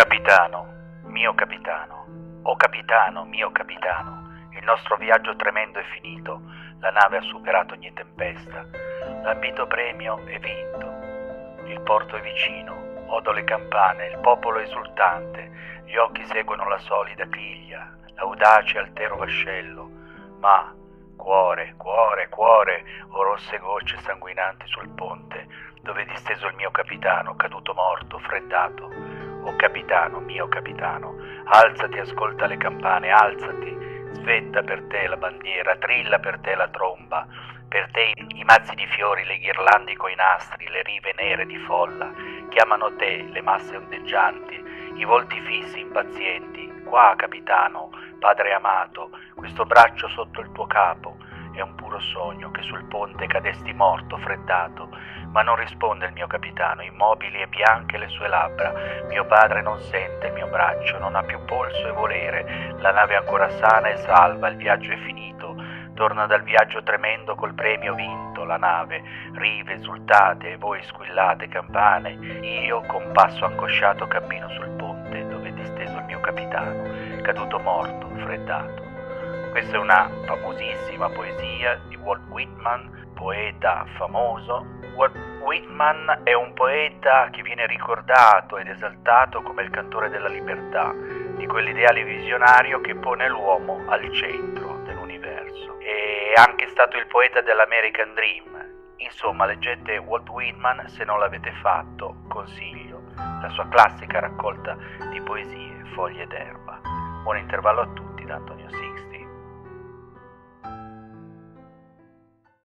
Capitano, mio capitano, oh capitano, mio capitano, il nostro viaggio tremendo è finito, la nave ha superato ogni tempesta, l'ambito premio è vinto, il porto è vicino, odo le campane, il popolo è esultante, gli occhi seguono la solida chiglia, l'audace altero vascello, ma cuore, cuore, cuore, o rosse gocce sanguinanti sul ponte, dove è disteso il mio capitano, caduto morto, freddato. Oh capitano, mio capitano, alzati, ascolta le campane, alzati, svetta per te la bandiera, trilla per te la tromba, per te i mazzi di fiori, le ghirlande coi nastri, le rive nere di folla, chiamano te le masse ondeggianti, i volti fissi, impazienti. Qua, capitano, padre amato, questo braccio sotto il tuo capo, è un puro sogno che sul ponte cadesti morto, freddato, ma non risponde il mio capitano, immobili e bianche le sue labbra. Mio padre non sente il mio braccio, non ha più polso e volere. La nave è ancora sana e salva, il viaggio è finito. Torna dal viaggio tremendo col premio vinto, la nave, rive esultate e voi squillate campane. Io, con passo angosciato, cammino sul ponte dove è disteso il mio capitano, caduto morto, freddato. Questa è una famosissima poesia di Walt Whitman, poeta famoso. Walt Whitman è un poeta che viene ricordato ed esaltato come il cantore della libertà, di quell'ideale visionario che pone l'uomo al centro dell'universo. È anche stato il poeta dell'American Dream. Insomma, leggete Walt Whitman se non l'avete fatto, consiglio la sua classica raccolta di poesie Foglie d'erba. Buon intervallo a tutti da Antonio Sigli.